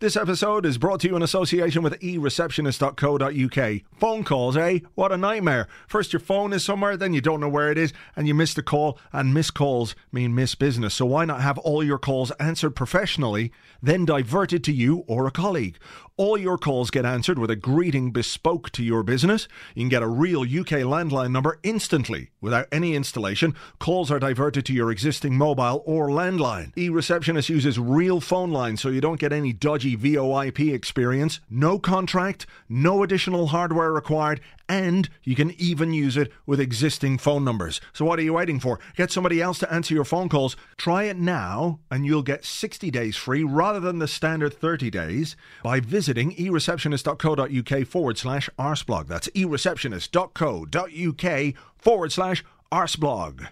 This episode is brought to you in association with ereceptionist.co.uk. Phone calls, eh? What a nightmare. First your phone is somewhere, then you don't know where it is, and you miss the call, and missed calls mean miss business. So why not have all your calls answered professionally, then diverted to you or a colleague? All your calls get answered with a greeting bespoke to your business. You can get a real UK landline number instantly without any installation. Calls are diverted to your existing mobile or landline. eReceptionist uses real phone lines so you don't get any dodgy VoIP experience. No contract, no additional hardware required, and you can even use it with existing phone numbers. So what are you waiting for? Get somebody else to answer your phone calls. Try it now and you'll get 60 days free rather than the standard 30 days by visiting ereceptionist.co.uk forward slash arseblog. That's ereceptionist.co.uk forward slash arseblog.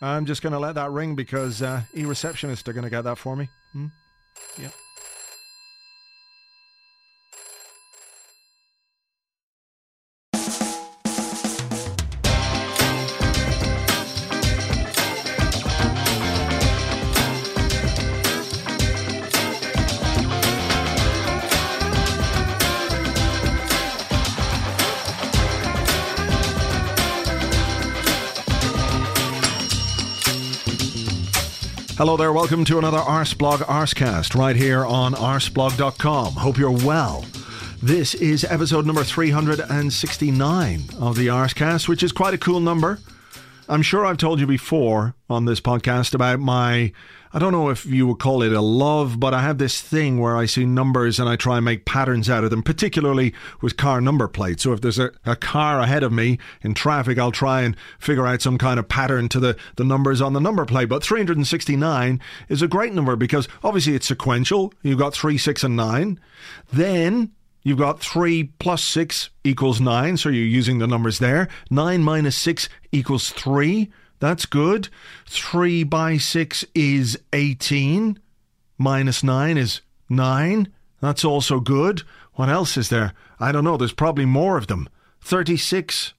I'm just going to let that ring because uh, e-receptionists are going to get that for me. Hmm? Yeah. Hello there, welcome to another Arseblog Arsecast right here on arseblog.com. Hope you're well. This is episode number 369 of the Arsecast, which is quite a cool number. I'm sure I've told you before on this podcast about my, I don't know if you would call it a love, but I have this thing where I see numbers and I try and make patterns out of them, particularly with car number plates. So if there's a, a car ahead of me in traffic, I'll try and figure out some kind of pattern to the, the numbers on the number plate. But 369 is a great number because obviously it's sequential. You've got 3, 6, and 9. Then You've got 3 plus 6 equals 9, so you're using the numbers there. 9 minus 6 equals 3. That's good. 3 by 6 is 18. Minus 9 is 9. That's also good. What else is there? I don't know. There's probably more of them. 36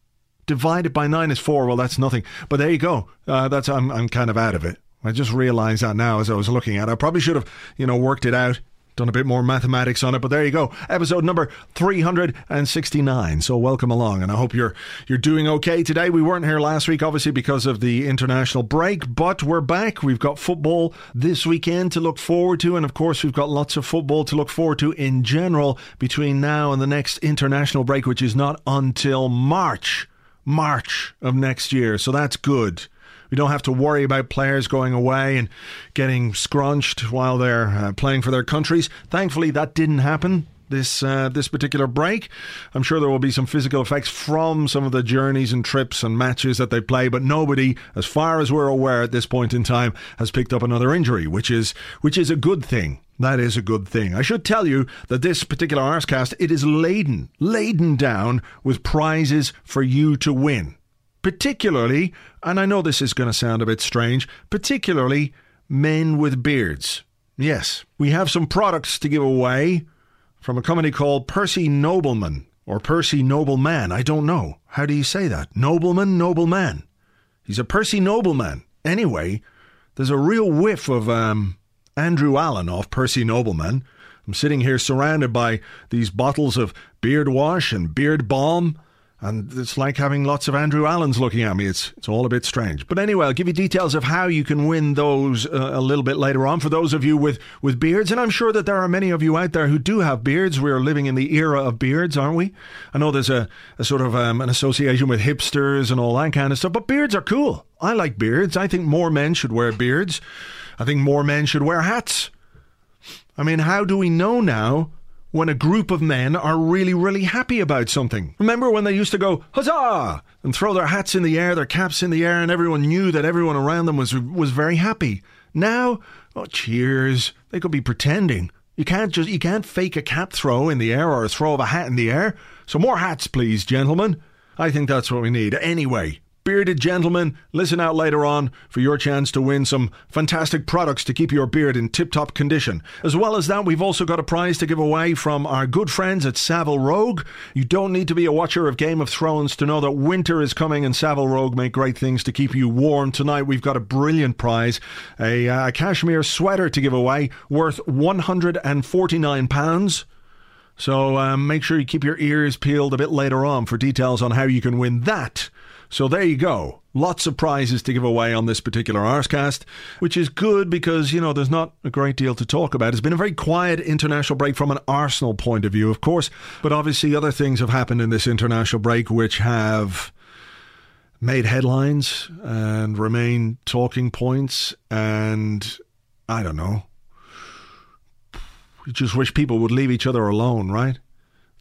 divided by 9 is 4. Well, that's nothing. But there you go. Uh, that's I'm, I'm kind of out of it. I just realized that now as I was looking at it. I probably should have, you know, worked it out done a bit more mathematics on it, but there you go. Episode number 369. So welcome along and I hope you're you're doing okay today. We weren't here last week obviously because of the international break, but we're back. We've got football this weekend to look forward to and of course we've got lots of football to look forward to in general between now and the next international break which is not until March. March of next year. So that's good. We don't have to worry about players going away and getting scrunched while they're uh, playing for their countries. Thankfully, that didn't happen this uh, this particular break. I'm sure there will be some physical effects from some of the journeys and trips and matches that they play, but nobody, as far as we're aware at this point in time, has picked up another injury, which is which is a good thing. That is a good thing. I should tell you that this particular Arsecast, it is laden, laden down with prizes for you to win particularly, and I know this is going to sound a bit strange, particularly men with beards. Yes, we have some products to give away from a company called Percy Nobleman or Percy Nobleman. I don't know. How do you say that? Nobleman, Nobleman. He's a Percy Nobleman. Anyway, there's a real whiff of um, Andrew Allen off Percy Nobleman. I'm sitting here surrounded by these bottles of beard wash and beard balm and it's like having lots of Andrew Allens looking at me. It's it's all a bit strange. But anyway, I'll give you details of how you can win those uh, a little bit later on for those of you with, with beards. And I'm sure that there are many of you out there who do have beards. We are living in the era of beards, aren't we? I know there's a, a sort of um, an association with hipsters and all that kind of stuff, but beards are cool. I like beards. I think more men should wear beards. I think more men should wear hats. I mean, how do we know now when a group of men are really, really happy about something. Remember when they used to go, huzzah! and throw their hats in the air, their caps in the air, and everyone knew that everyone around them was, was very happy. Now, oh, cheers. They could be pretending. You can't just, you can't fake a cap throw in the air or a throw of a hat in the air. So more hats, please, gentlemen. I think that's what we need. Anyway, Bearded gentlemen, listen out later on for your chance to win some fantastic products to keep your beard in tip top condition. As well as that, we've also got a prize to give away from our good friends at Savile Rogue. You don't need to be a watcher of Game of Thrones to know that winter is coming and Savile Rogue make great things to keep you warm. Tonight, we've got a brilliant prize a, uh, cashmere sweater to give away worth £149. So um, make sure you keep your ears peeled a bit later on for details on how you can win that. So there you go. Lots of prizes to give away on this particular Arsecast, which is good because, you know, there's not a great deal to talk about. It's been a very quiet international break from an Arsenal point of view, of course, but obviously other things have happened in this international break which have made headlines and remain talking points and I don't know. We just wish people would leave each other alone, right?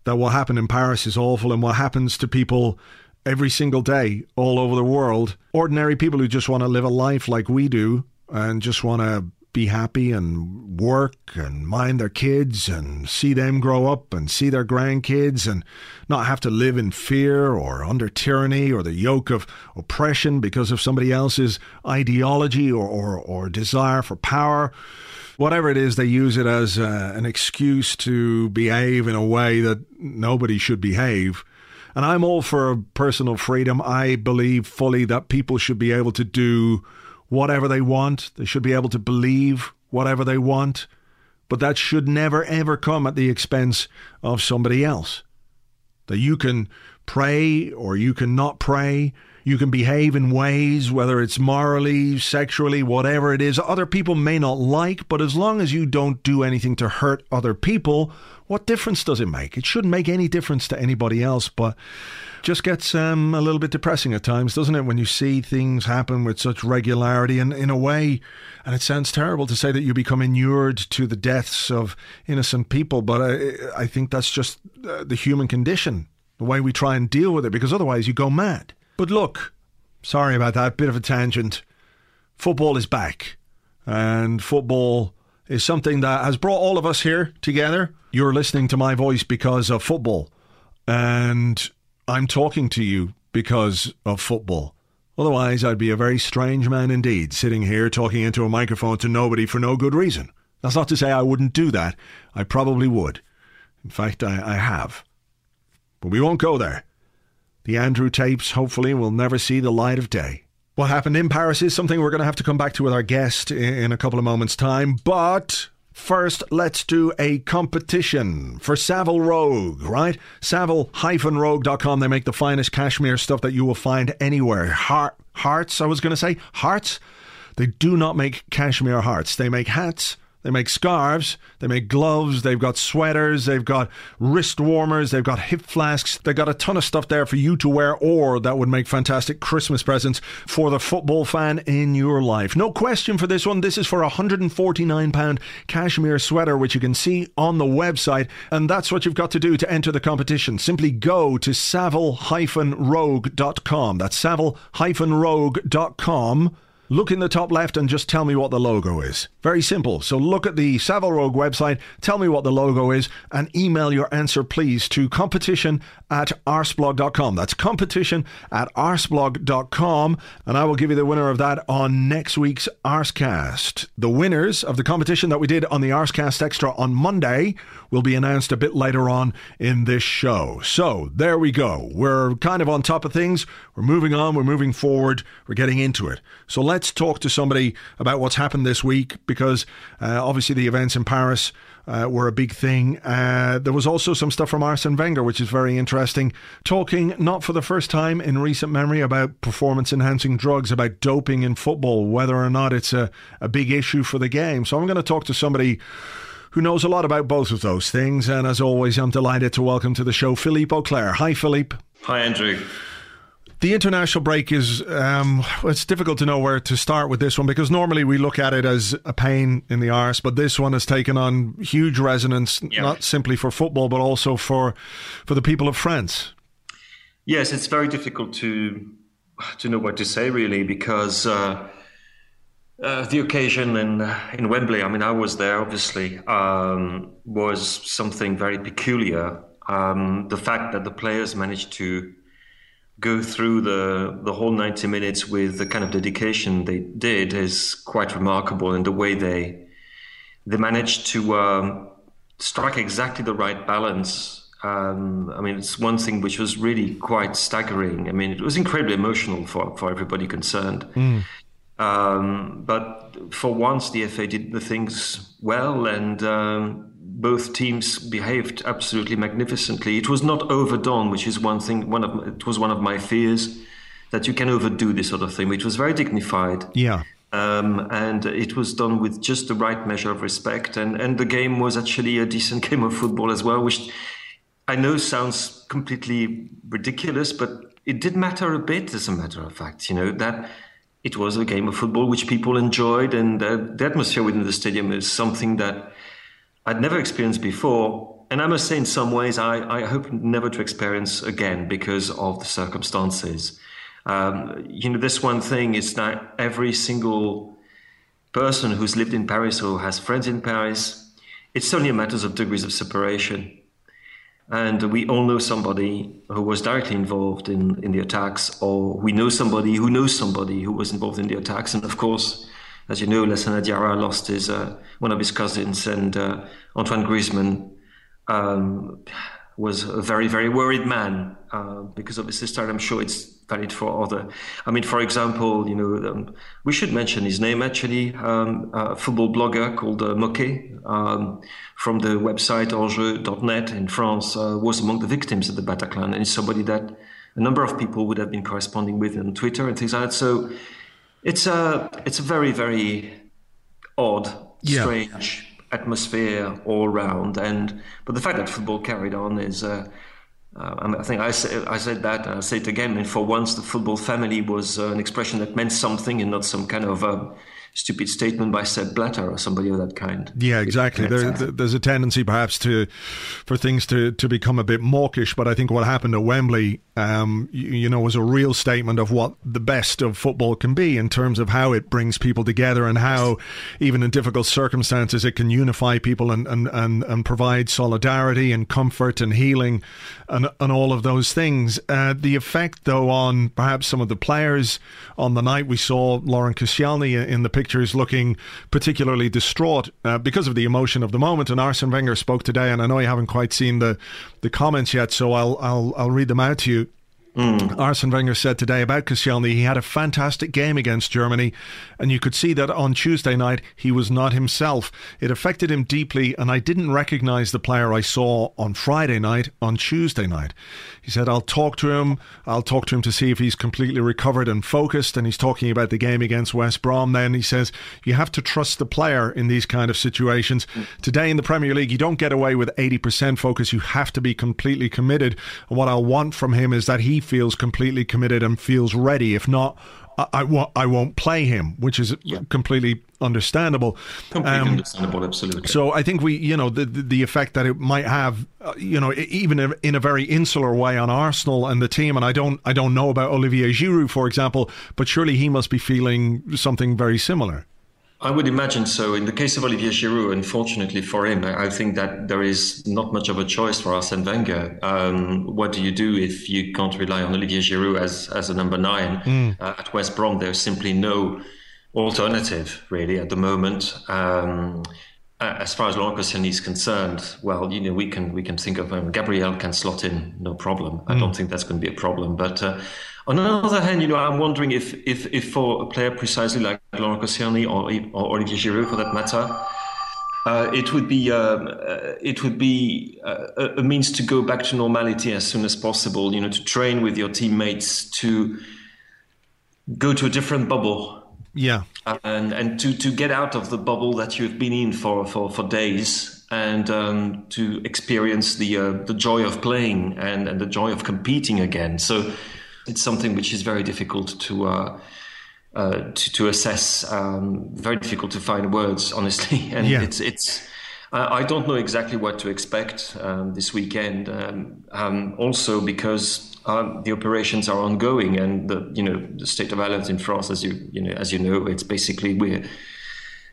That what happened in Paris is awful and what happens to people every single day all over the world. Ordinary people who just want to live a life like we do and just want to be happy and work and mind their kids and see them grow up and see their grandkids and not have to live in fear or under tyranny or the yoke of oppression because of somebody else's ideology or, or, or desire for power. Whatever it is, they use it as uh, an excuse to behave in a way that nobody should behave. And I'm all for personal freedom. I believe fully that people should be able to do whatever they want. They should be able to believe whatever they want. But that should never, ever come at the expense of somebody else. That you can pray or you can not pray. You can behave in ways, whether it's morally, sexually, whatever it is, other people may not like, but as long as you don't do anything to hurt other people, what difference does it make? It shouldn't make any difference to anybody else, but just gets um, a little bit depressing at times, doesn't it? When you see things happen with such regularity, and in a way, and it sounds terrible to say that you become inured to the deaths of innocent people, but I, I think that's just uh, the human condition, the way we try and deal with it, because otherwise you go mad. But look, sorry about that, bit of a tangent. Football is back, and football is something that has brought all of us here together. You're listening to my voice because of football, and I'm talking to you because of football. Otherwise, I'd be a very strange man indeed, sitting here talking into a microphone to nobody for no good reason. That's not to say I wouldn't do that. I probably would. In fact, I, I have. But we won't go there. The Andrew tapes, hopefully, will never see the light of day. What happened in Paris is something we're going to have to come back to with our guest in a couple of moments' time. But first, let's do a competition for Savile Rogue, right? Savile-rogue.com. They make the finest cashmere stuff that you will find anywhere. Heart, hearts, I was going to say. Hearts? They do not make cashmere hearts. They make hats they make scarves, they make gloves, they've got sweaters, they've got wrist warmers, they've got hip flasks, they've got a ton of stuff there for you to wear, or that would make fantastic Christmas presents for the football fan in your life. No question for this one. This is for a £149 cashmere sweater, which you can see on the website, and that's what you've got to do to enter the competition. Simply go to savile-rogue.com. That's savile-rogue.com Look in the top left and just tell me what the logo is. Very simple. So look at the Savile Rogue website, tell me what the logo is, and email your answer, please, to competition at arseblog.com. That's competition at arseblog.com. And I will give you the winner of that on next week's Arsecast. The winners of the competition that we did on the Arsecast Extra on Monday will be announced a bit later on in this show. So there we go. We're kind of on top of things. We're moving on. We're moving forward. We're getting into it. So let's talk to somebody about what's happened this week because uh, obviously the events in Paris uh, were a big thing. Uh, there was also some stuff from Arsene Wenger, which is very interesting, talking not for the first time in recent memory about performance enhancing drugs, about doping in football, whether or not it's a, a big issue for the game. So I'm going to talk to somebody who knows a lot about both of those things. And as always, I'm delighted to welcome to the show Philippe Auclair. Hi, Philippe. Hi, Andrew. The international break is, um, it's difficult to know where to start with this one because normally we look at it as a pain in the arse, but this one has taken on huge resonance, yep. not simply for football, but also for, for the people of France. Yes, it's very difficult to, to know what to say really because uh, uh, the occasion in, in Wembley, I mean, I was there obviously, um, was something very peculiar. Um, the fact that the players managed to go through the the whole 90 minutes with the kind of dedication they did is quite remarkable and the way they they managed to um, strike exactly the right balance um, I mean, it's one thing which was really quite staggering. I mean, it was incredibly emotional for, for everybody concerned. Mm. Um, but for once, the FA did the things well, and um, both teams behaved absolutely magnificently. It was not overdone, which is one thing. One of it was one of my fears that you can overdo this sort of thing. It was very dignified. Yeah. Um, and it was done with just the right measure of respect, and, and the game was actually a decent game of football as well, which I know sounds completely ridiculous, but it did matter a bit, as a matter of fact. You know that it was a game of football which people enjoyed, and the atmosphere within the stadium is something that I'd never experienced before. And I must say, in some ways, I, I hope never to experience again because of the circumstances. Um, you know, this one thing is that every single person who's lived in Paris or has friends in Paris, it's only a matter of degrees of separation. And we all know somebody who was directly involved in, in the attacks, or we know somebody who knows somebody who was involved in the attacks. And of course, as you know, Lassana Diarra lost his uh, one of his cousins, and uh, Antoine Griezmann um, was a very, very worried man uh, because of his sister. I'm sure it's valid for other. I mean, for example, you know, um, we should mention his name actually. Um, a football blogger called uh, Moquet um, from the website Enjeu.net in France uh, was among the victims of the Bataclan, and is somebody that a number of people would have been corresponding with on Twitter and things like that. So it's a it's a very very odd, yeah. strange atmosphere all around. And but the fact that football carried on is. Uh, uh, I, think I, say, I said that, and I'll say it again. And for once, the football family was uh, an expression that meant something and not some kind of uh, stupid statement by Sepp Blatter or somebody of that kind. Yeah, exactly. There, there's a tendency perhaps to for things to, to become a bit mawkish, but I think what happened at Wembley, um, you, you, know, was a real statement of what the best of football can be in terms of how it brings people together and how, even in difficult circumstances, it can unify people and, and, and, and provide solidarity and comfort and healing and, and all of those things. Uh, the effect, though, on perhaps some of the players on the night we saw Laurent Koscielny in the pictures looking particularly distraught uh, because of the emotion of the moment. And Arsene Wenger spoke today, and I know you haven't quite seen the, the comments yet, so I'll, I'll, I'll read them out to you. Mm. Arsene Wenger said today about Koscielny he had a fantastic game against Germany, and you could see that on Tuesday night he was not himself. It affected him deeply, and I didn't recognise the player I saw on Friday night on Tuesday night. He said, I'll talk to him. I'll talk to him to see if he's completely recovered and focused. And he's talking about the game against West Brom. Then he says, You have to trust the player in these kind of situations. Today in the Premier League, you don't get away with 80% focus. You have to be completely committed. And what I want from him is that he feels completely committed and feels ready. If not, I, I, won't, I won't play him, which is yeah. completely understandable. Completely um, understandable, absolutely. So I think we, you know, the the, the effect that it might have, uh, you know, even in a very insular way on Arsenal and the team. And I don't, I don't know about Olivier Giroud, for example, but surely he must be feeling something very similar. I would imagine so. In the case of Olivier Giroud, unfortunately for him, I think that there is not much of a choice for Arsene Wenger. Um, what do you do if you can't rely on Olivier Giroud as, as a number nine? Mm. Uh, at West Brom, there's simply no alternative, really, at the moment. Um, as far as Laurent Koscielny is concerned, well, you know, we can we can think of um, Gabriel can slot in, no problem. Mm. I don't think that's going to be a problem. But uh, on the other hand, you know, I'm wondering if if, if for a player precisely like Laurent Koscielny or, or Olivier Giroud, for that matter, uh, it would be um, uh, it would be uh, a means to go back to normality as soon as possible. You know, to train with your teammates, to go to a different bubble. Yeah, and and to to get out of the bubble that you've been in for for, for days and um, to experience the uh, the joy of playing and, and the joy of competing again. So it's something which is very difficult to uh, uh, to, to, assess. Um, very difficult to find words, honestly, and yeah. it's it's. I don't know exactly what to expect um, this weekend. Um, um also, because um, the operations are ongoing, and the you know the state of alert in France, as you you know as you know, it's basically we're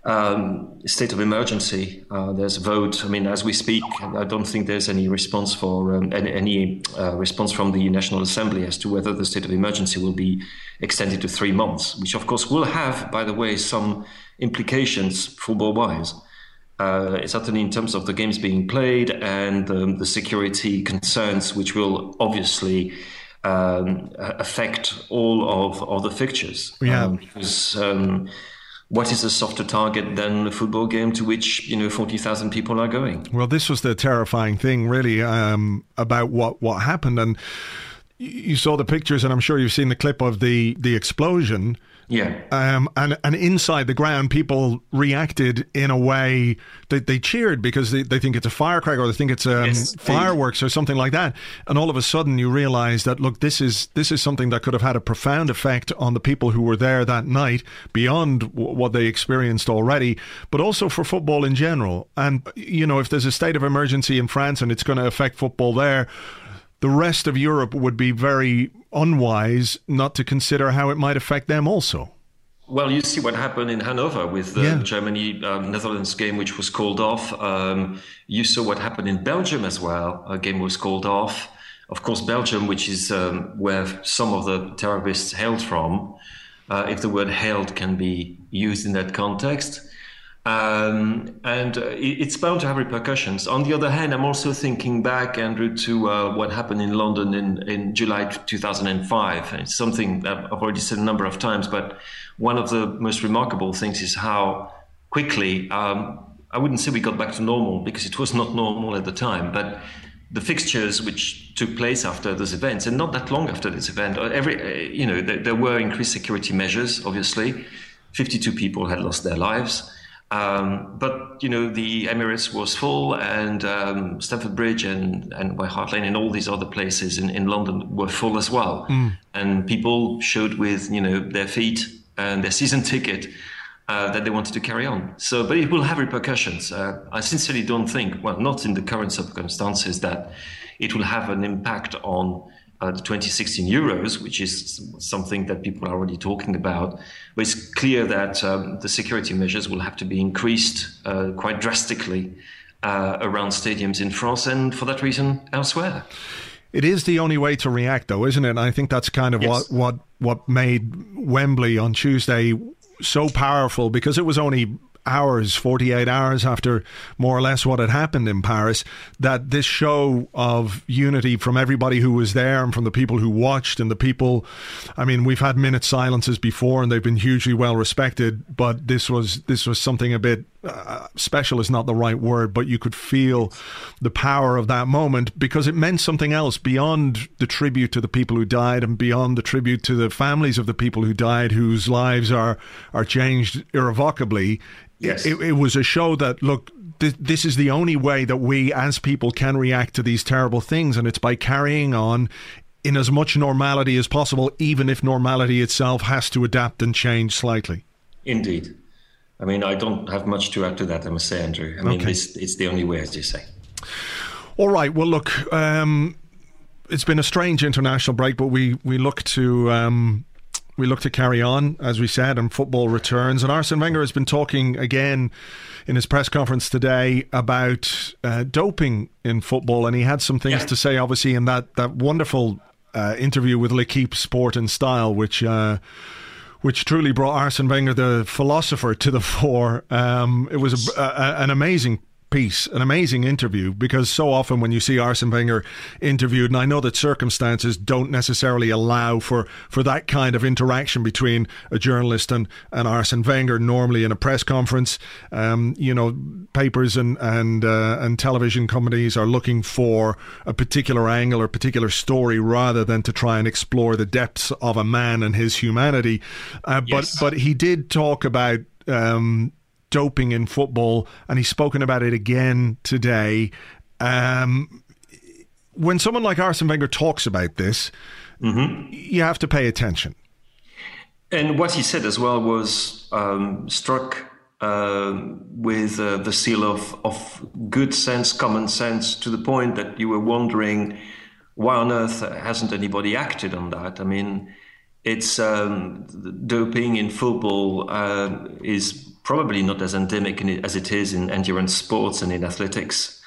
um, state of emergency. Uh, there's a vote. I mean, as we speak, I don't think there's any response for um, any, any uh, response from the National Assembly as to whether the state of emergency will be extended to three months, which of course will have, by the way, some implications football-wise. Uh, certainly in terms of the games being played and um, the security concerns, which will obviously um, affect all of, of the fixtures. Yeah. Um, because um, what is a softer target than a football game to which you know forty thousand people are going? Well, this was the terrifying thing, really, um, about what what happened, and you saw the pictures, and I'm sure you've seen the clip of the the explosion. Yeah. Um, and and inside the ground, people reacted in a way that they cheered because they, they think it's a firecracker or they think it's um, Yes, fireworks or something like that. And all of a sudden, you realise that look, this is this is something that could have had a profound effect on the people who were there that night, beyond w- what they experienced already, but also for football in general. And you know, if there's a state of emergency in France and it's going to affect football there. The rest of Europe would be very unwise not to consider how it might affect them also. Well, you see what happened in Hanover with the Yeah. Germany um, Netherlands game, which was called off. Um, you saw what happened in Belgium as well. A game was called off. Of course, Belgium, which is um, where some of the terrorists hailed from, uh, if the word hailed can be used in that context. Um, and uh, it's bound to have repercussions. On the other hand, I'm also thinking back, Andrew, to uh, what happened in London in, in July 2005. It's something I've already said a number of times, but one of the most remarkable things is how quickly, um, I wouldn't say we got back to normal because it was not normal at the time, but the fixtures which took place after those events, and not that long after this event, uh, every uh, you know there, there were increased security measures. Obviously, 52 people had lost their lives. Um, but you know the Emirates was full, and um, Stamford Bridge and and White Hart Lane and all these other places in, in London were full as well. And people showed with you know their feet and their season ticket uh, that they wanted to carry on. So, but it will have repercussions. Uh, I sincerely don't think, well, not in the current circumstances, that it will have an impact on uh, the 2016 Euros, which is something that people are already talking about. But it's clear that um, the security measures will have to be increased uh, quite drastically uh, around stadiums in France and, for that reason, elsewhere. It is the only way to react, though, isn't it? And I think that's kind of Yes. what, what what made Wembley on Tuesday so powerful because it was only hours, 48 hours after more or less what had happened in Paris, that this show of unity from everybody who was there and from the people who watched and the people. I mean, we've had minute silences before and they've been hugely well respected, but this was this was something a bit uh, special is not the right word, but you could feel the power of that moment because it meant something else beyond the tribute to the people who died and beyond the tribute to the families of the people who died, whose lives are are changed irrevocably. Yes. It, it was a show that look. Th- this is the only way that we, as people, can react to these terrible things, and it's by carrying on in as much normality as possible, even if normality itself has to adapt and change slightly. Indeed. I mean, I don't have much to add to that, I must say, Andrew. I mean, Okay. it's, it's the only way, as you say. All right. Well, look, um, it's been a strange international break, but we we look to. Um, we look to carry on, as we said, and football returns. And Arsene Wenger has been talking again in his press conference today about uh, doping in football, and he had some things Yeah. to say, obviously, in that that wonderful uh, interview with L'Equipe Sport and Style, which. Uh, which truly brought Arsene Wenger, the philosopher, to the fore. Um, it was a, a, an amazing piece, an amazing interview, because so often when you see Arsene Wenger interviewed, and I know that circumstances don't necessarily allow for, for that kind of interaction between a journalist and, and Arsene Wenger, normally in a press conference, um, you know, papers and and uh, and television companies are looking for a particular angle or particular story rather than to try and explore the depths of a man and his humanity. Uh, Yes. But but he did talk about. Um, doping in football, and he's spoken about it again today. Um, when someone like Arsene Wenger talks about this, you have to pay attention. And what he said as well was um, struck um with uh, the seal of, of good sense, common sense, to the point that you were wondering why on earth hasn't anybody acted on that? I mean, it's um, doping in football uh, is probably not as endemic as it is in endurance sports and in athletics.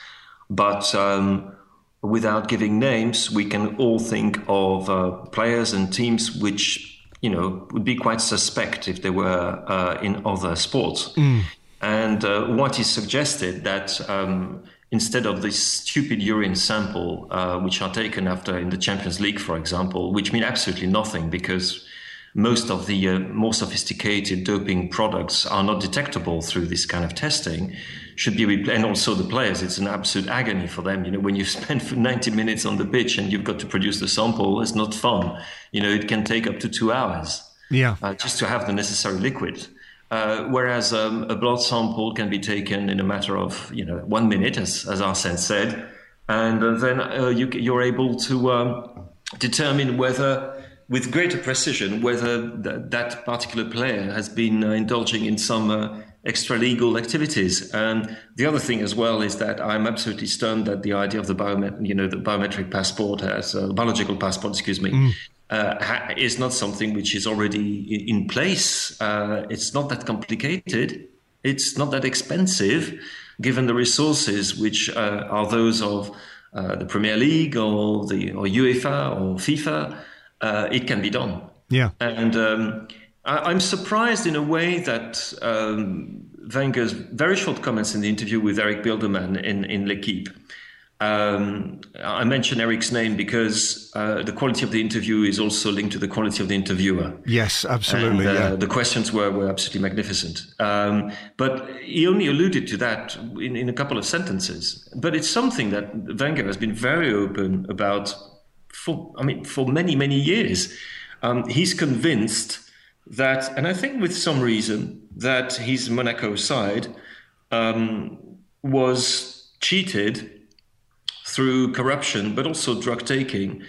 But um, without giving names, we can all think of uh, players and teams which you know would be quite suspect if they were uh, in other sports. Mm. And uh, what is suggested that um, instead of this stupid urine sample, uh, which are taken after in the Champions League, for example, which mean absolutely nothing because most of the uh, more sophisticated doping products are not detectable through this kind of testing should be repl- and also the players it's an absolute agony for them you know when you spend 90 minutes on the pitch and you've got to produce the sample it's not fun. You know it can take up to two hours yeah. uh, just to have the necessary liquid. Uh, whereas um, a blood sample can be taken in a matter of you know one minute as, as Arsene said and uh, then uh, you, you're able to um, determine whether with greater precision whether th- that particular player has been uh, indulging in some uh, extra legal activities. And the other thing as well is that I'm absolutely stunned that the idea of the biomet- you know, the biometric passport as a biological passport, excuse me. Mm. Uh, ha- is not something which is already in place. Uh, it's not that complicated. It's not that expensive, given the resources which uh, are those of uh, the Premier League or the or UEFA or FIFA uh, it can be done. Yeah. And um, I, am surprised in a way that um, Wenger's very short comments in the interview with Eric Bilderman in, in L'Equipe. Um, I mention Eric's name because uh, the quality of the interview is also linked to the quality of the interviewer. Yes, absolutely. And, uh, yeah. The questions were, were absolutely magnificent. Um, but he only alluded to that in, in a couple of sentences. But it's something that Wenger has been very open about for I mean for many many years. Um, he's convinced that, and I think with some reason, that his Monaco side um, was cheated through corruption, but also drug taking,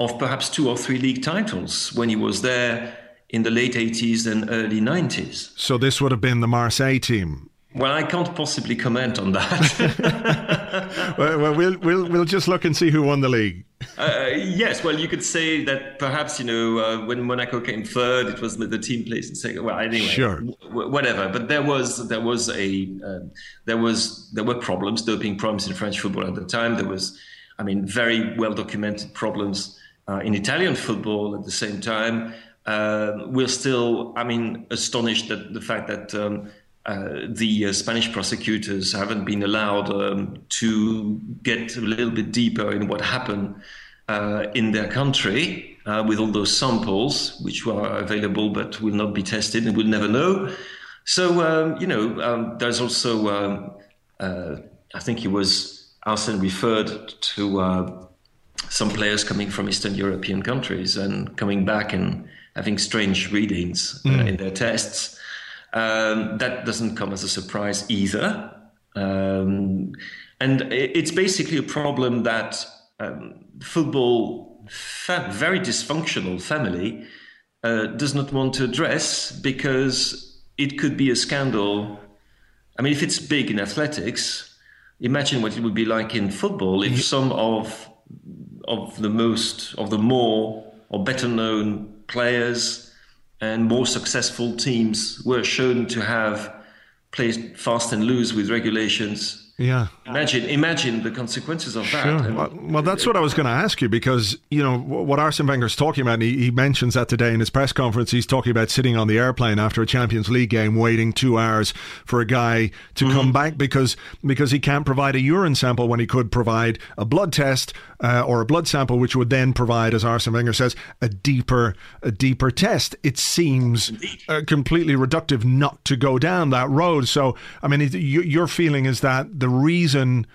of perhaps two or three league titles when he was there in the late 80s and early 90s. So this would have been the Marseille team well, I can't possibly comment on that. well, well, we'll we'll we'll just look and see who won the league. Uh, yes, well, you could say that perhaps you know uh, when Monaco came third, it was the team placed in second. Well, anyway, sure, w- whatever. But there was there was a uh, there was there were problems, doping problems in French football at the time. There was, I mean, very well documented problems uh, in Italian football at the same time. Uh, we're still, I mean, astonished at the fact that. Um, uh, the uh, Spanish prosecutors haven't been allowed um, to get a little bit deeper in what happened uh, in their country uh, with all those samples, which were available but will not be tested and we'll never know. So, um, you know, um, there's also, um, uh, I think it was Arsene referred to some players coming from Eastern European countries and coming back and having strange readings mm. in their tests. Um, that doesn't come as a surprise either. Um, and it's basically a problem that um, football, fa- very dysfunctional family, uh, does not want to address because it could be a scandal. I mean, if it's big in athletics, imagine what it would be like in football if some of of the most of the more or better known players and more successful teams were shown to have played fast and loose with regulations yeah. Imagine, imagine the consequences of that. Sure. Well, well, that's what I was going to ask you because you know what Arsene Wenger's talking about. He, he, mentions that today in his press conference. He's talking about sitting on the airplane after a Champions League game, waiting two hours for a guy to mm-hmm. come back because because he can't provide a urine sample when he could provide a blood test uh, or a blood sample, which would then provide, as Arsene Wenger says, a deeper a deeper test. It seems uh, completely reductive not to go down that road. So, I mean, it, your feeling is that the reason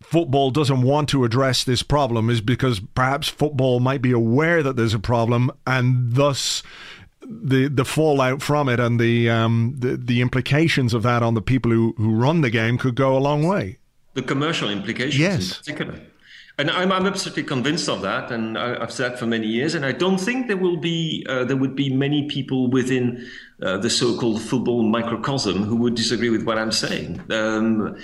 football doesn't want to address this problem is because perhaps football might be aware that there's a problem and thus the the fallout from it and the um, the, the implications of that on the people who, who run the game could go a long way. The commercial implications, yes. in particular. And I'm, I'm absolutely convinced of that, and I, have said for many years. And I don't think there will be uh, there would be many people within uh, the so-called football microcosm who would disagree with what I'm saying. Um,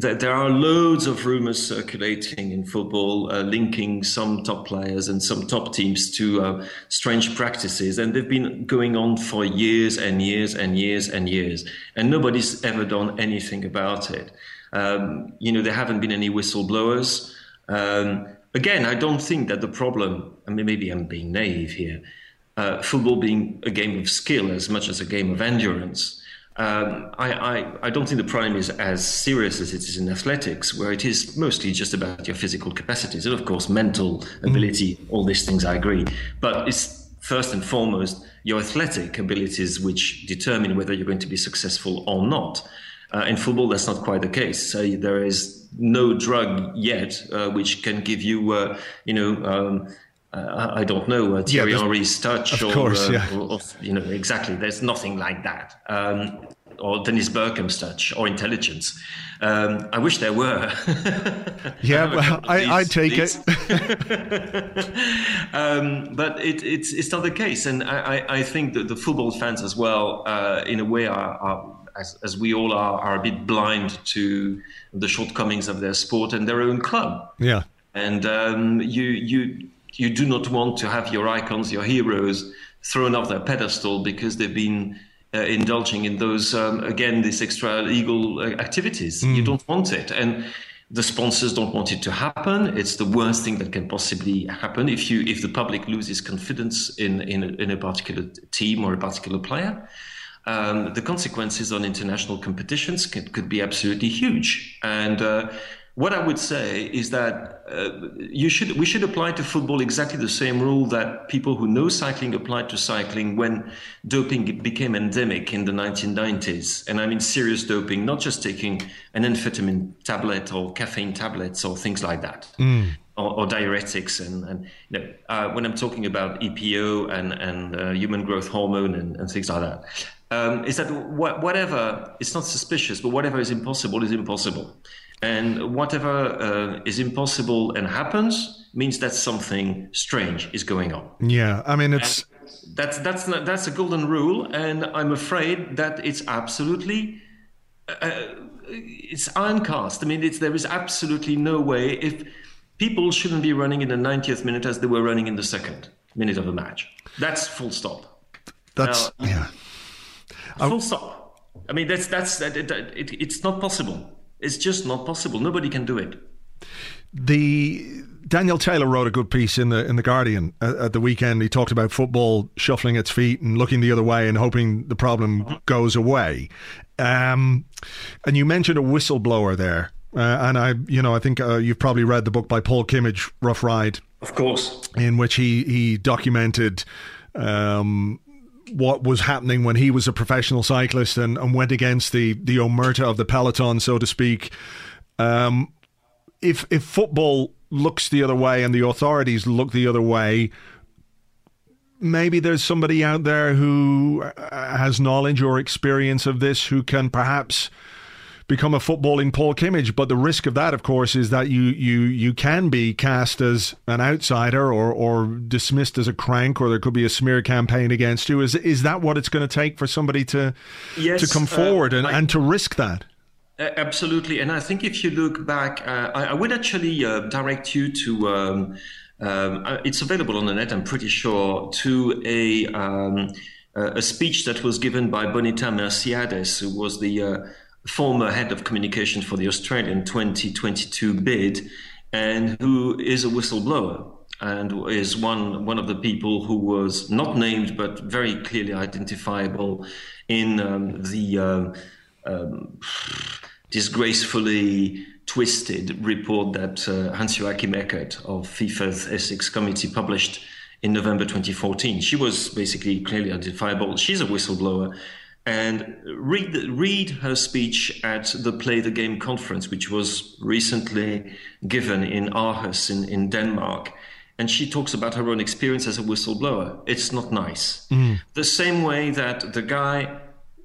there are loads of rumors circulating in football uh, linking some top players and some top teams to uh, strange practices. And they've been going on for years and years and years and years. And nobody's ever done anything about it. Um, you know, there haven't been any whistleblowers. Um, again, I don't think that the problem, I mean, maybe I'm being naive here, uh, football being a game of skill as much as a game of endurance um, I, I, I, don't think the problem is as serious as it is in athletics, where it is mostly just about your physical capacities and, of course, mental ability. Mm. All these things I agree. But it's first and foremost your athletic abilities which determine whether you're going to be successful or not. Uh, in football, that's not quite the case. So there is no drug yet uh, which can give you, uh, you know, um, uh, I don't know uh, Thierry yeah, Henry's touch, or, course, uh, yeah. or, or, you know exactly. There's nothing like that, um, or Dennis Bergkamp's touch or intelligence. Um, I wish there were. yeah, well, I, I take these. it. um, but it, it's it's not the case, and I, I think that the football fans as well, uh, in a way, are, are as, as, we all are, are a bit blind to the shortcomings of their sport and their own club. Yeah, and um, you you you do not want to have your icons, your heroes, thrown off their pedestal because they've been uh, indulging in those um, again these extra legal uh, activities. Mm. You don't want it, and the sponsors don't want it to happen. It's the worst thing that can possibly happen if you if the public loses confidence in in a, in a particular team or a particular player. Um, the consequences on international competitions could, could be absolutely huge, and uh, what I would say is that uh, you should we should apply to football exactly the same rule that people who know cycling applied to cycling when doping became endemic in the 1990s. And I mean serious doping, not just taking an amphetamine tablet or caffeine tablets or things like that. Mm. Or, or, diuretics and, and you know, uh, when I'm talking about EPO and, and uh, human growth hormone and, and things like that, um, is that wh- whatever it's not suspicious, but whatever is impossible is impossible. And whatever uh, is impossible and happens means that something strange is going on. Yeah, I mean it's and that's that's that's a golden rule, and I'm afraid that it's absolutely uh, uh it's ironcast. I mean, it's, there is absolutely no way if people shouldn't be running in the 90th minute as they were running in the second minute of a match. That's full stop. That's now, yeah. Full stop. I mean, that's that's that, it, it, it's not possible. It's just not possible. Nobody can do it. The Daniel Taylor wrote a good piece in the in the Guardian at, at, the weekend. He talked about football shuffling its feet and looking the other way and hoping the problem mm-hmm. goes away. Um, and you mentioned a whistleblower there, uh, and I, you know, I think uh, you've probably read the book by Paul Kimmage, Rough Ride, of course, in which he he documented. Um, what was happening when he was a professional cyclist and, and went against the the omerta of the peloton, so to speak. Um, if if football looks the other way and the authorities look the other way, maybe there's somebody out there who uh, has knowledge or experience of this who can perhaps become a footballing Paul Kimmage. But the risk of that, of course, is that you you you can be cast as an outsider or or dismissed as a crank, or there could be a smear campaign against you. Is is that what it's going to take for somebody to yes, to come uh, forward uh, and, I, and to risk that? Absolutely, and I think if you look back, uh, I, I, would actually uh, direct you to. Um, um, uh, it's available on the net, I'm pretty sure, to a um, a speech that was given by Bonita Mersiades, who was the uh, former head of communications for the Australian 2022 bid, and who is a whistleblower and is one one of the people who was not named but very clearly identifiable in um, the um, um, disgracefully twisted report that uh, Hans-Joachim Eckert of FIFA's Ethics Committee published in November 2014. She was basically clearly identifiable. She's a whistleblower and read read her speech at the Play the Game conference, which was recently given in Aarhus in, in Denmark. And she talks about her own experience as a whistleblower. It's not nice. Mm. The same way that the guy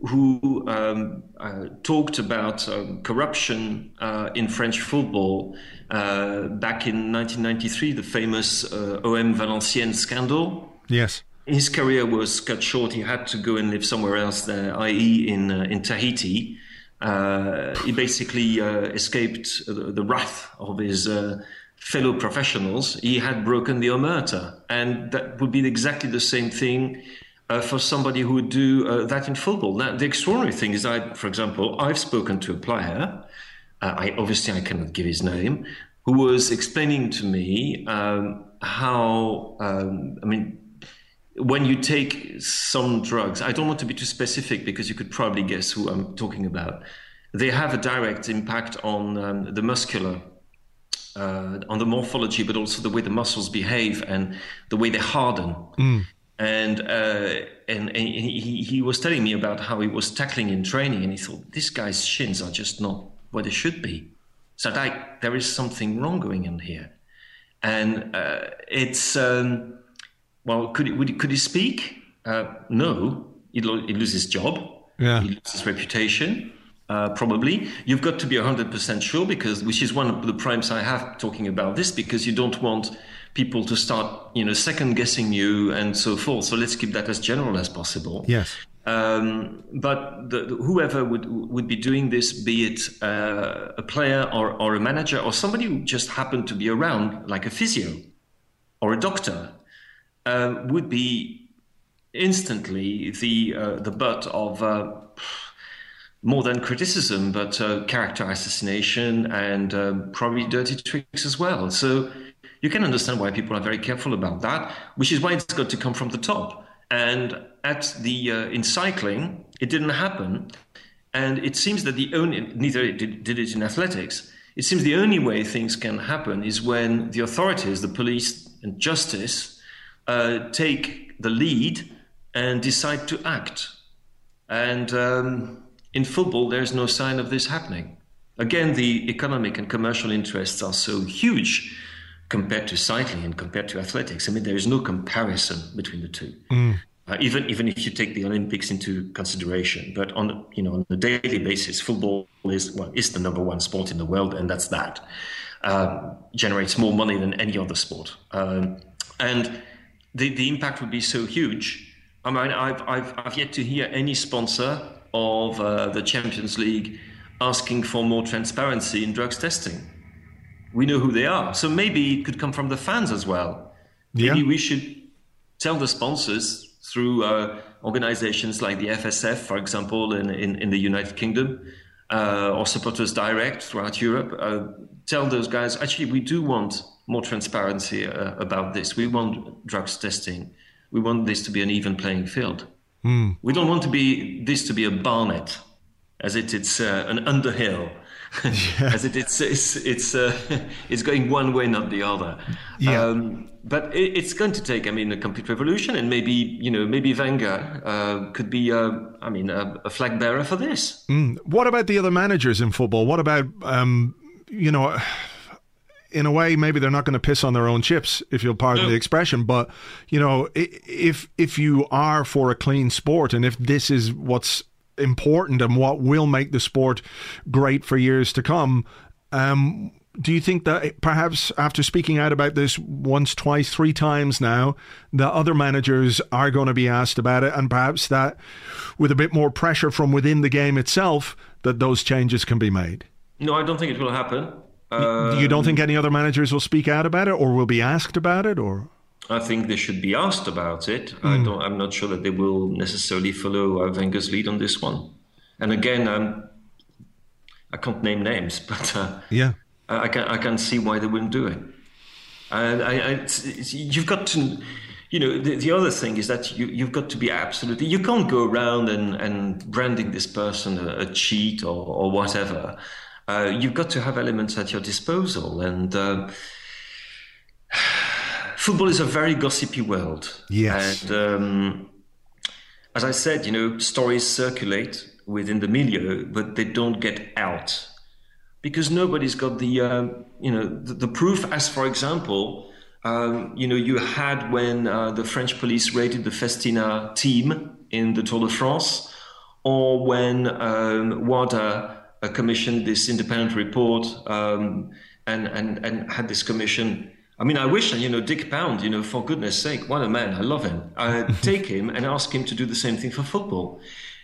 who um, uh, talked about um, corruption uh, in French football uh, back in 1993, the famous uh, OM Valenciennes scandal. Yes his career was cut short. He had to go and live somewhere else, there, i.e., in uh, in Tahiti. Uh, he basically uh, escaped the, the, wrath of his uh, fellow professionals. He had broken the omerta, and that would be exactly the same thing uh, for somebody who would do uh, that in football. Now, the extraordinary thing is, I, for example, I've spoken to a player. Uh, I obviously I cannot give his name, who was explaining to me um, how um, I mean when you take some drugs, I don't want to be too specific because you could probably guess who I'm talking about. They have a direct impact on um, the muscular, uh, on the morphology, but also the way the muscles behave and the way they harden. Mm. And, uh, and, and he, he was telling me about how he was tackling in training, and he thought this guy's shins are just not where they should be. So like there is something wrong going on here, and uh, it's. Um, well, could he, he could he speak? Uh, no, he'd, lo- he'd, his job. Yeah. He loses his reputation. Uh, probably you've got to be 100% sure because which is one of the primes i have talking about this because you don't want people to start you know second guessing you and so forth so let's keep that as general as possible yes um, but the, the, whoever would would be doing this, be it uh, a player or, or a manager or somebody who just happened to be around, like a physio or a doctor, uh, would be instantly the uh, the butt of uh, more than criticism, but uh, character assassination and uh, probably dirty tricks as well. So you can understand why people are very careful about that, which is why it's got to come from the top. And at the in cycling, it didn't happen, and it seems that the only neither did, did it in athletics. It seems the only way things can happen is when the authorities, the police and justice, uh, take the lead and decide to act. And um, in football, there's no sign of this happening. Again, the economic and commercial interests are so huge compared to cycling and compared to athletics. I mean, there is no comparison between the two. Mm. Uh, even even if you take the Olympics into consideration, but on you know on a daily basis, football is well is the number one sport in the world, and that's that. Um, generates more money than any other sport, um, and the, the impact would be so huge. I mean, I've, I've, I've yet to hear any sponsor of uh, the Champions League asking for more transparency in drugs testing. We know who they are. So maybe it could come from the fans as well. Maybe yeah. we should tell the sponsors through uh, organizations like the FSF, for example, in, in, in the United Kingdom, uh, or Supporters Direct throughout Europe, uh, tell those guys actually, we do want more transparency uh, about this. We want drugs testing. We want this to be an even playing field. Mm. We don't want to be this to be a barnet, as it, it's uh, an underhill. Yeah. as it, it's it's it's uh, it's going one way, not the other. Yeah. Um, but it, it's going to take, I mean, a complete revolution, and maybe you know, maybe Wenger uh, could be, uh, I mean, a, a, flag bearer for this. Mm. What about the other managers in football? What about, um, you know? In a way, maybe they're not going to piss on their own chips, if you'll pardon the expression. But you know, if if you are for a clean sport, and if this is what's important and what will make the sport great for years to come, um, do you think that perhaps after speaking out about this once, twice, three times now, the other managers are going to be asked about it, and perhaps that with a bit more pressure from within the game itself, that those changes can be made? No, I don't think it will happen. Um, you don't think any other managers will speak out about it or will be asked about it or? I think they should be asked about it. Mm. I hmm. don't, I'm not sure that they will necessarily follow uh, Wenger's lead on this one. And again, um, I can't name names, but uh, yeah, I, can I can see why they wouldn't do it. And I, I it's, it's, you've got to, you know, the, the other thing is that you, you've got to be absolutely. You can't go around and, and branding this person a, a cheat or, or whatever uh, you've got to have elements at your disposal. And uh, football is a very gossipy world. Yes. And um, as I said, you know, stories circulate within the milieu, but they don't get out because nobody's got the, uh, you know, the, the, proof. As for example, um, you know, you had when uh, the French police raided the Festina team in the Tour de France, or when um, WADA commissioned this independent report um, and, and, and had this commission. I mean, I wish, you know, Dick Pound, you know, for goodness sake, what a man. I love him. I take him and ask him to do the same thing for football.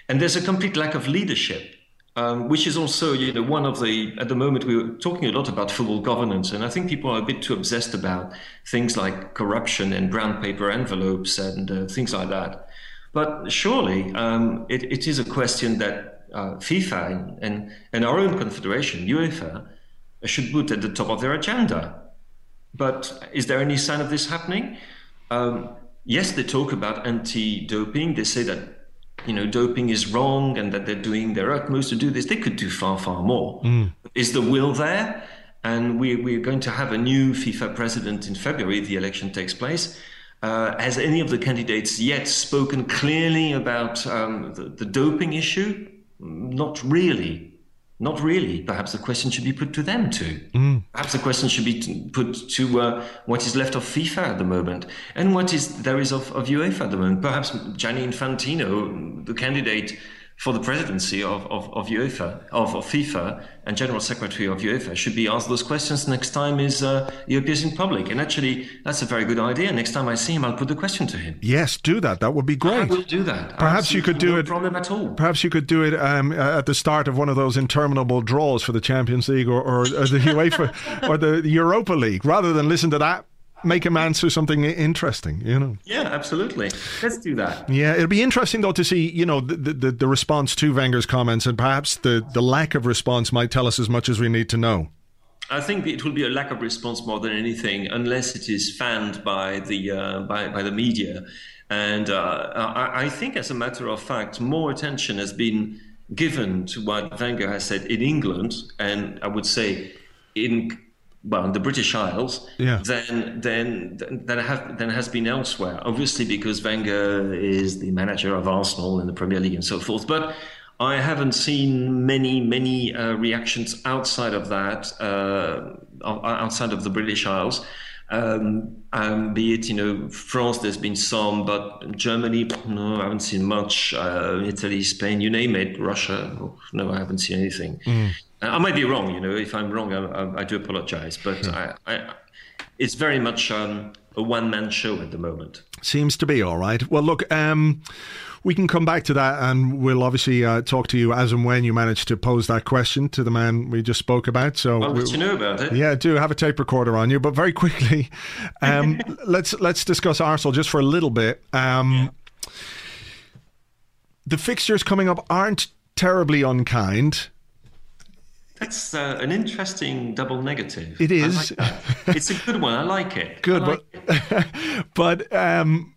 And there's a complete lack of leadership um, which is also, you know, one of the, at the moment, we were talking a lot about football governance, and I think people are a bit too obsessed about things like corruption and brown paper envelopes and uh, things like that. But surely um, it, it is a question that uh, FIFA and, and, and our own confederation, UEFA, should put at the top of their agenda. But is there any sign of this happening? Um, yes, they talk about anti-doping. They say that you know doping is wrong and that they're doing their utmost to do this. They could do far, far more. Mm. Is the will there? And we, we're going to have a new FIFA president in February. The election takes place. Uh, has any of the candidates yet spoken clearly about um, the, the doping issue? Not really. Not really. Perhaps the question should be put to them too. Mm. Perhaps the question should be put to uh, what is left of FIFA at the moment and what is there is of, of UEFA at the moment. Perhaps Gianni Infantino, the candidate for the presidency of, of, of UEFA, of, of, FIFA, and General Secretary of UEFA should be asked those questions next time is uh, he appears in public. And actually, that's a very good idea. Next time I see him, I'll put the question to him. Yes, do that. That would be great. I will do that. Perhaps you could do no it. Problem at all. Perhaps you could do it um, at the start of one of those interminable draws for the Champions League or, or, or the UEFA or the Europa League, rather than listen to that make him answer something interesting, you know. Yeah, absolutely. Let's do that. Yeah, it'll be interesting though to see, you know, the the, the response to Wenger's comments, and perhaps the the lack of response might tell us as much as we need to know. I think it will be a lack of response more than anything, unless it is fanned by the uh, by by the media. And uh, I, I think, as a matter of fact, more attention has been given to what Wenger has said in England, and I would say in well, the British Isles, yeah. than than than have than has been elsewhere. Obviously, because Wenger is the manager of Arsenal in the Premier League and so forth. But I haven't seen many many uh, reactions outside of that, uh, outside of the British Isles. Um, um, be it you know France, there's been some, but Germany, no, I haven't seen much. Uh, Italy, Spain, you name it. Russia, no, I haven't seen anything. Mm. I might be wrong. You know, if I'm wrong, I, I do apologize. But. I, I, it's very much um, a one-man show at the moment. Seems to be all right. Well, look. Um, we can come back to that and we'll obviously uh, talk to you as and when you manage to pose that question to the man we just spoke about. So I'll let you know about it. Yeah, do have a tape recorder on you. But very quickly, um, let's let's discuss Arsenal just for a little bit. Um, yeah. The fixtures coming up aren't terribly unkind. That's uh, an interesting double negative. It is. Like it's a good one. I like it. Good, like but it. but um,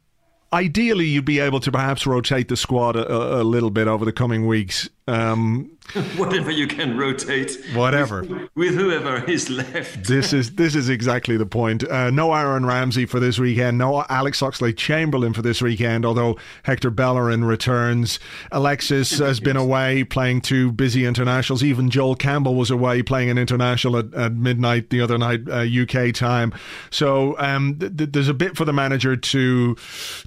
ideally, you'd be able to perhaps rotate the squad a, a little bit over the coming weeks. Um, whatever you can rotate. Whatever. With, with, whoever is left. this is this is exactly the point. Uh, no Aaron Ramsey for this weekend. No Alex Oxlade Chamberlain for this weekend. Although Hector Bellerin returns. Alexis has been away playing two busy internationals. Even Joel Campbell was away playing an international at, at midnight the other night uh, UK time. So um, th- th- there's a bit for the manager to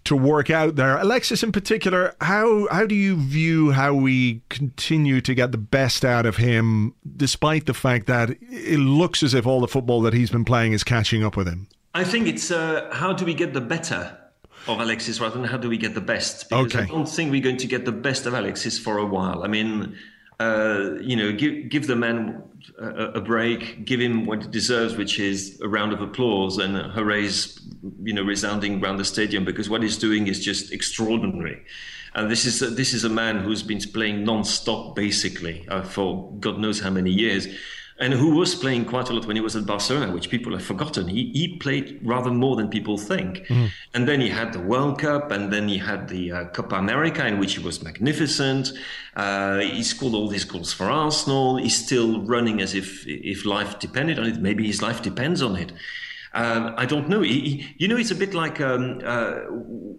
to work out there. Alexis in particular. How how do you view how we continue to get the best out of him, despite the fact that it looks as if all the football that he's been playing is catching up with him? I think it's uh, how do we get the better of Alexis rather than how do we get the best? Because okay. I don't think we're going to get the best of Alexis for a while. I mean, uh, you know, give give the man a, a, break, give him what he deserves, which is a round of applause and hoorays, you know, resounding around the stadium because what he's doing is just extraordinary. And this is a, this is a man who's been playing non-stop basically uh, for God knows how many years, and who was playing quite a lot when he was at Barcelona, which people have forgotten. He he played rather more than people think. Mm. And then he had the World Cup, and then he had the uh, Copa America, in which he was magnificent. Uh, he scored all these goals for Arsenal. He's still running as if if life depended on it. Maybe his life depends on it. Um, I don't know. He, you know, it's a bit like um, uh,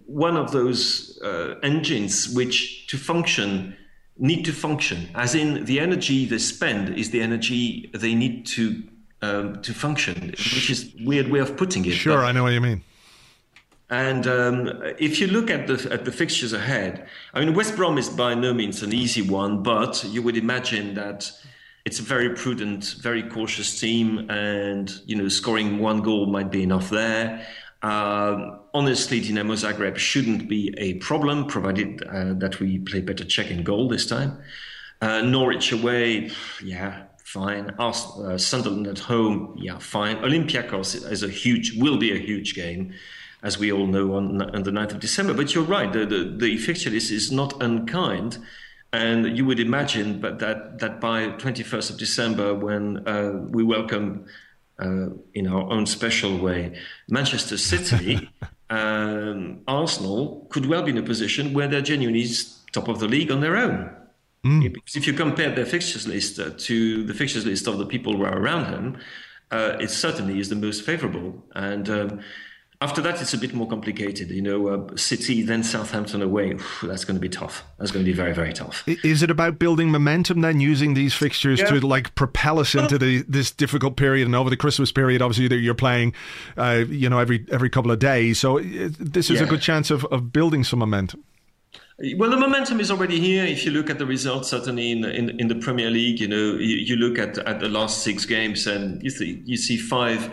one of those uh, engines which, to function, need to function. As in, the energy they spend is the energy they need to um, to function, which is weird way of putting it. Sure, but, I know what you mean. And um, if you look at the at the fixtures ahead, I mean, West Brom is by no means an easy one, but you would imagine that it's a very prudent, very cautious team, and you know, scoring one goal might be enough there. Uh, honestly, Dinamo Zagreb shouldn't be a problem, provided uh, that we play Petr Cech in goal this time. Uh, Norwich away, yeah, fine. Arsenal, uh, Sunderland at home, yeah, fine. Olympiacos is a huge, will be a huge game, as we all know on, on the 9th of December. But you're right, the, the, the fixture list is not unkind. And you would imagine but that, that by 21st of December, when uh, we welcome uh, in our own special way Manchester City, um, Arsenal could well be in a position where they're genuinely top of the league on their own. Mm. Because if you compare their fixtures list uh, to the fixtures list of the people who are around them, uh, it certainly is the most favourable. And um, after that, it's a bit more complicated. You know, uh, City, then Southampton away. that's going to be tough. That's going to be very, very tough. Is it about building momentum then, using these fixtures yeah. to like propel us into the, this difficult period and over the Christmas period? Obviously, you're playing, uh, you know, every every couple of days. So uh, this is yeah. a good chance of, of building some momentum. Well, the momentum is already here. If you look at the results, certainly in in, in the Premier League, you know, you, you, look at at the last six games, and you see you see five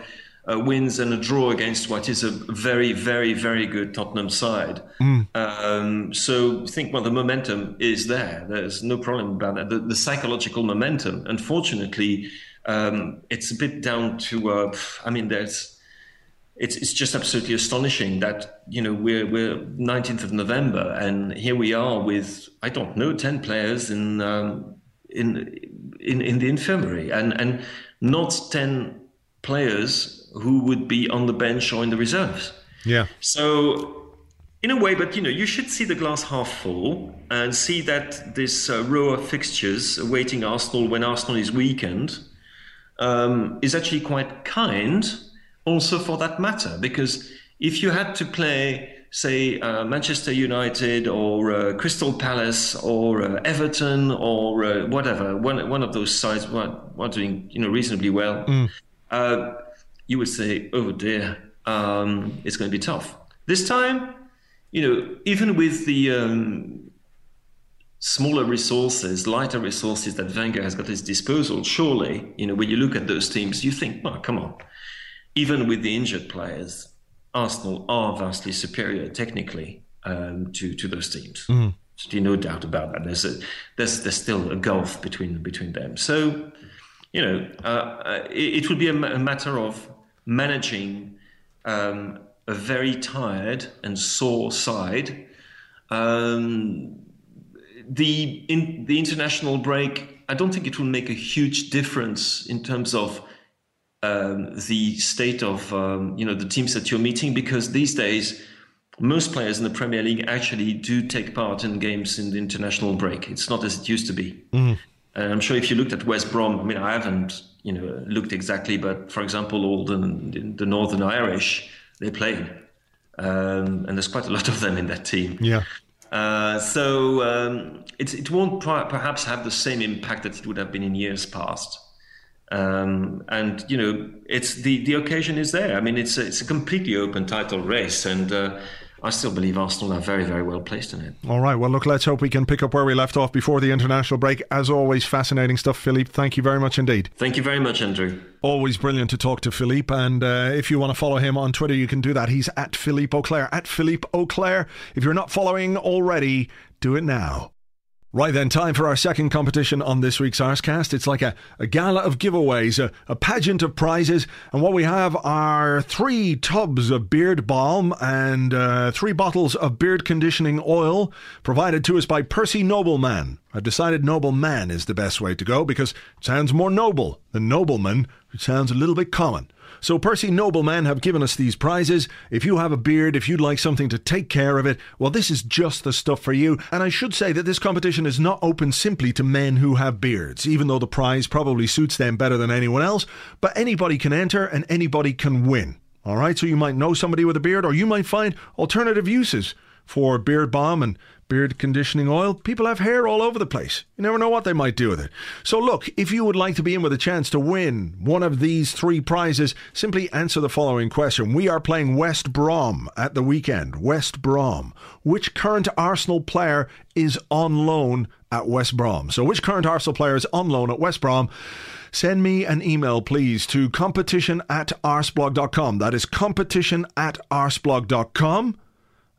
uh, wins and a draw against what is a very, very, very good Tottenham side. Mm. Um, so I think well, the momentum is there. There's no problem about that. The, the psychological momentum, unfortunately, um, it's a bit down to. Uh, I mean, there's it's it's just absolutely astonishing that you know we're we're 19th of November and here we are with I don't know 10 players in um, in in in the infirmary and and not 10 players who would be on the bench or in the reserves. Yeah. So in a way, but you know, you should see the glass half full and see that this uh, row of fixtures awaiting Arsenal when Arsenal is weakened um, is actually quite kind also for that matter, because if you had to play, say, uh, Manchester United or uh, Crystal Palace or uh, Everton or uh, whatever, one one of those sides were, were doing you know reasonably well, mm. You would say, oh dear, um, it's going to be tough. This time, you know, even with the um, smaller resources, lighter resources that Wenger has got at his disposal, surely, you know, when you look at those teams, you think, well, come on even with the injured players, Arsenal are vastly superior technically um, to to those teams. Mm-hmm. There's no doubt about that. There's a there's there's still a gulf between between them. So, you know, uh, uh it, it, would be a, a matter of managing um, a very tired and sore side. Um, the in the international break, I don't think it will make a huge difference in terms of um, the state of um, you know the teams that you're meeting because these days most players in the Premier League actually do take part in games in the international break. It's not as it used to be. Mm. And I'm sure if you looked at West Brom, I mean, I haven't you know looked exactly, but for example, all the, the Northern Irish they play, um, and there's quite a lot of them in that team. Yeah. Uh, so um, it won't perhaps have the same impact that it would have been in years past. Um, and you know, it's the the occasion is there. I mean, it's a, it's a completely open title race, and uh, I still believe Arsenal are very very well placed in it. All right. Well, look, let's hope we can pick up where we left off before the international break. As always, fascinating stuff, Philippe. Thank you very much indeed. Thank you very much, Andrew. Always brilliant to talk to Philippe. And uh, if you want to follow him on Twitter, you can do that. He's at Philippe Auclair. At Philippe Auclair. If you're not following already, do it now. Right then, time for our second competition on this week's Arsecast. It's like a, a gala of giveaways, a, a pageant of prizes, and what we have are three tubs of beard balm and uh, three bottles of beard conditioning oil provided to us by Percy Nobleman. I've decided Nobleman is the best way to go because it sounds more noble than nobleman, which sounds a little bit common. So, Percy Nobleman have given us these prizes. If you have a beard, if you'd like something to take care of it, well, this is just the stuff for you. And I should say that this competition is not open simply to men who have beards, even though the prize probably suits them better than anyone else. But anybody can enter and anybody can win. All right, so you might know somebody with a beard, or you might find alternative uses for beard balm and beard conditioning oil. People have hair all over the place. You never know what they might do with it. So, look, if you would like to be in with a chance to win one of these three prizes, simply answer the following question. We are playing West Brom at the weekend. West Brom. Which current Arsenal player is on loan at West Brom? So, which current Arsenal player is on loan at West Brom? Send me an email, please, to competition at arseblog.com. That is competition at arseblog.com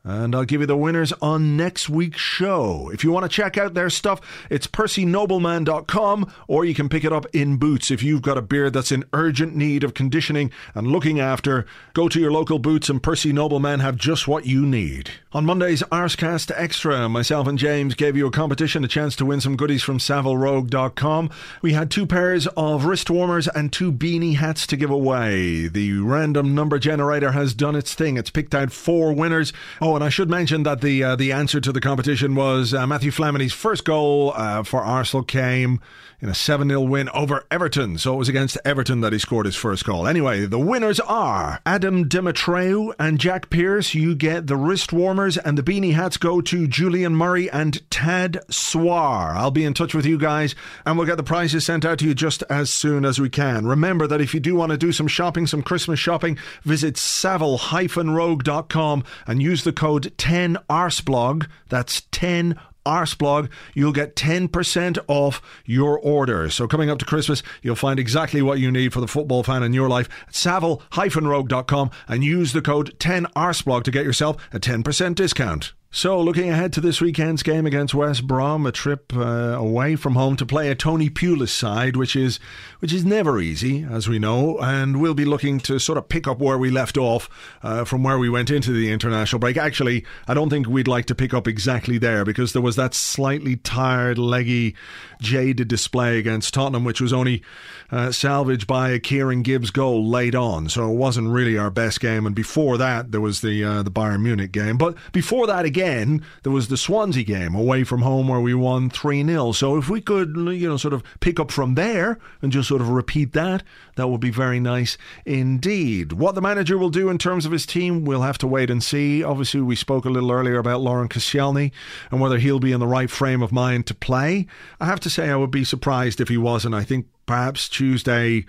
and I'll give you the winners on next week's show. If you want to check out their stuff, it's percynobleman.com or you can pick it up in Boots. If you've got a beard that's in urgent need of conditioning and looking after, go to your local Boots and Percy Nobleman have just what you need. On Monday's Arsecast Extra, myself and James gave you a competition, a chance to win some goodies from SavileRogue.com. We had two pairs of wrist warmers and two beanie hats to give away. The random number generator has done its thing. It's picked out four winners. Oh, and I should mention that the uh, the answer to the competition was uh, Mathieu Flamini's first goal uh, for Arsenal came in a 7 0 win over Everton. So it was against Everton that he scored his first goal. Anyway, the winners are Adam Demetreu and Jack Pierce. You get the wrist warmers, and the beanie hats go to Julian Murray and Tad Swar. I'll be in touch with you guys, and we'll get the prizes sent out to you just as soon as we can. Remember that if you do want to do some shopping, some Christmas shopping, visit savile-rogue.com and use the code 10arsblog. That's 10 Arseblog, you'll get 10% off your order. So coming up to Christmas, you'll find exactly what you need for the football fan in your life at savile-rogue.com and use the code 10Arseblog to get yourself a 10% discount. So, looking ahead to this weekend's game against West Brom, a trip uh, away from home to play a Tony Pulis side, which is which is never easy, as we know, and we'll be looking to sort of pick up where we left off uh, from where we went into the international break. Actually, I don't think we'd like to pick up exactly there because there was that slightly tired, leggy, jaded display against Tottenham, which was only uh, salvaged by a Kieran Gibbs goal late on. So it wasn't really our best game. And before that, there was the uh, the Bayern Munich game. But before that, again there was the Swansea game away from home where we won 3 0. So if we could, you know, sort of pick up from there and just sort of repeat that, that would be very nice indeed. What the manager will do in terms of his team, we'll have to wait and see. Obviously, we spoke a little earlier about Laurent Koscielny and whether he'll be in the right frame of mind to play. I have to say, I would be surprised if he wasn't. I think perhaps Tuesday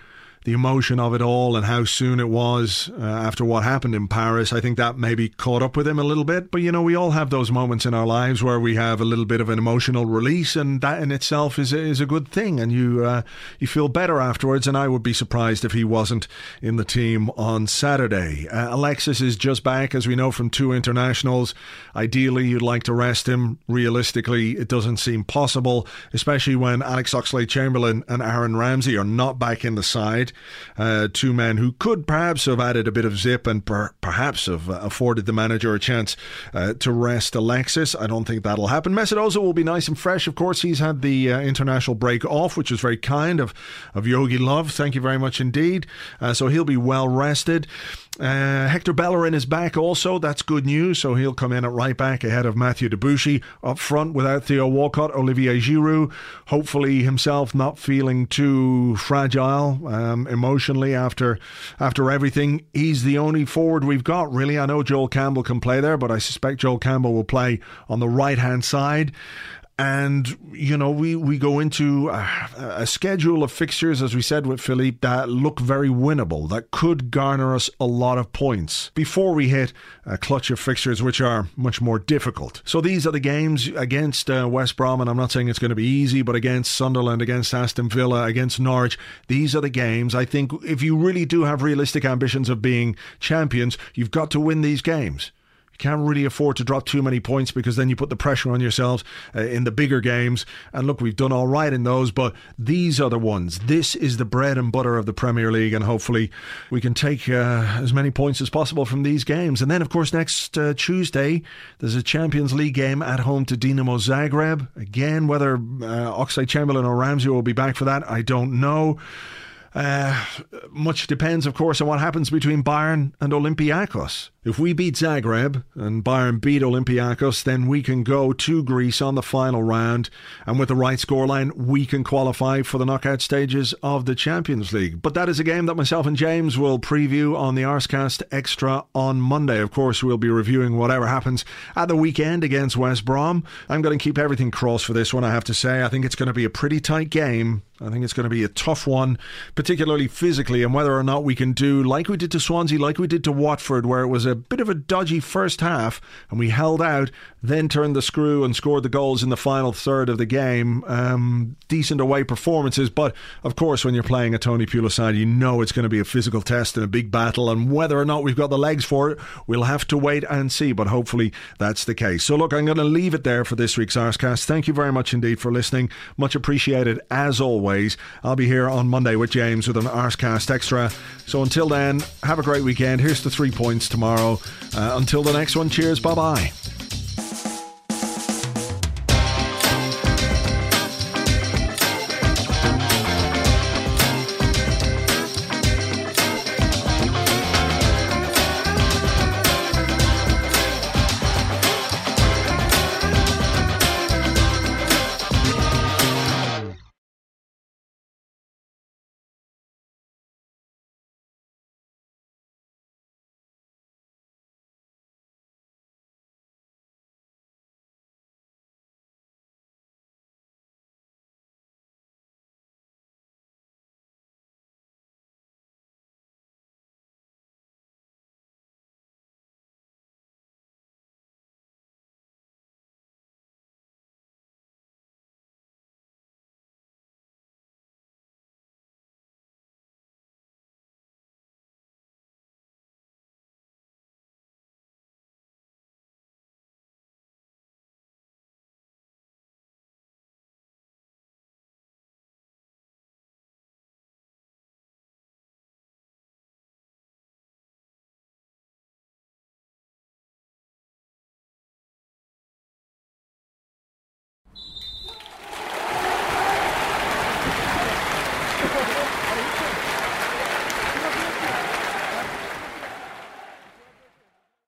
the emotion of it all and how soon it was uh, after what happened in Paris, I think that maybe caught up with him a little bit. But you know, we all have those moments in our lives where we have a little bit of an emotional release, and that in itself is a, is a good thing, and you uh, you feel better afterwards. And I would be surprised if he wasn't in the team on Saturday. Uh, Alexis is just back, as we know from two internationals. Ideally, you'd like to rest him. Realistically, it doesn't seem possible, especially when Alex Oxlade-Chamberlain and Aaron Ramsey are not back in the side. Uh, two men who could perhaps have added a bit of zip and per- perhaps have uh, afforded the manager a chance uh, to rest Alexis. I don't think that'll happen. Mesut Ozil will be nice and fresh. Of course, he's had the uh, international break off, which was very kind of, of Jogi Löw. Thank you very much indeed. Uh, so he'll be well rested. Uh, Hector Bellerin is back also. That's good news. So he'll come in at right back ahead of Mathieu Debuchy. Up front without Theo Walcott, Olivier Giroud. Hopefully himself not feeling too fragile um, emotionally after after everything. He's the only forward we've got, really. I know Joel Campbell can play there, but I suspect Joel Campbell will play on the right hand side and you know we we go into a, a, schedule of fixtures as we said with Philippe that look very winnable that could garner us a lot of points. Before we hit a clutch of fixtures which are much more difficult. So these are the games against uh, West Brom and I'm not saying it's going to be easy but against Sunderland against Aston Villa against Norwich these are the games. I think if you really do have realistic ambitions of being champions you've got to win these games can't really afford to drop too many points because then you put the pressure on yourselves uh, in the bigger games. And look, we've done all right in those, but these are the ones. This is the bread and butter of the Premier League, and hopefully we can take uh, as many points as possible from these games. And then, of course, next uh, Tuesday there's a Champions League game at home to Dinamo Zagreb. Again, whether uh, Oxlade-Chamberlain or Ramsey will be back for that, I don't know. Uh, much depends, of course, on what happens between Bayern and Olympiacos. If we beat Zagreb and Bayern beat Olympiacos, then we can go to Greece on the final round, and with the right scoreline, we can qualify for the knockout stages of the Champions League. But that is a game that myself and James will preview on the Arsecast Extra on Monday. Of course, we'll be reviewing whatever happens at the weekend against West Brom. I'm going to keep everything crossed for this one, I have to say. I think it's going to be a pretty tight game I think it's going to be a tough one, particularly physically, and whether or not we can do like we did to Swansea, like we did to Watford, where it was a bit of a dodgy first half and we held out, then turned the screw and scored the goals in the final third of the game. Um, decent away performances, but of course, when you're playing a Tony Pulis side, you know it's going to be a physical test and a big battle, and whether or not we've got the legs for it, we'll have to wait and see, but hopefully that's the case. So, look, I'm going to leave it there for this week's Arsecast. Thank you very much indeed for listening. Much appreciated as always always. I'll be here on Monday with James with an Arsecast Extra. So until then, have a great weekend. Here's the three points tomorrow. Uh, until the next one, cheers. Bye bye.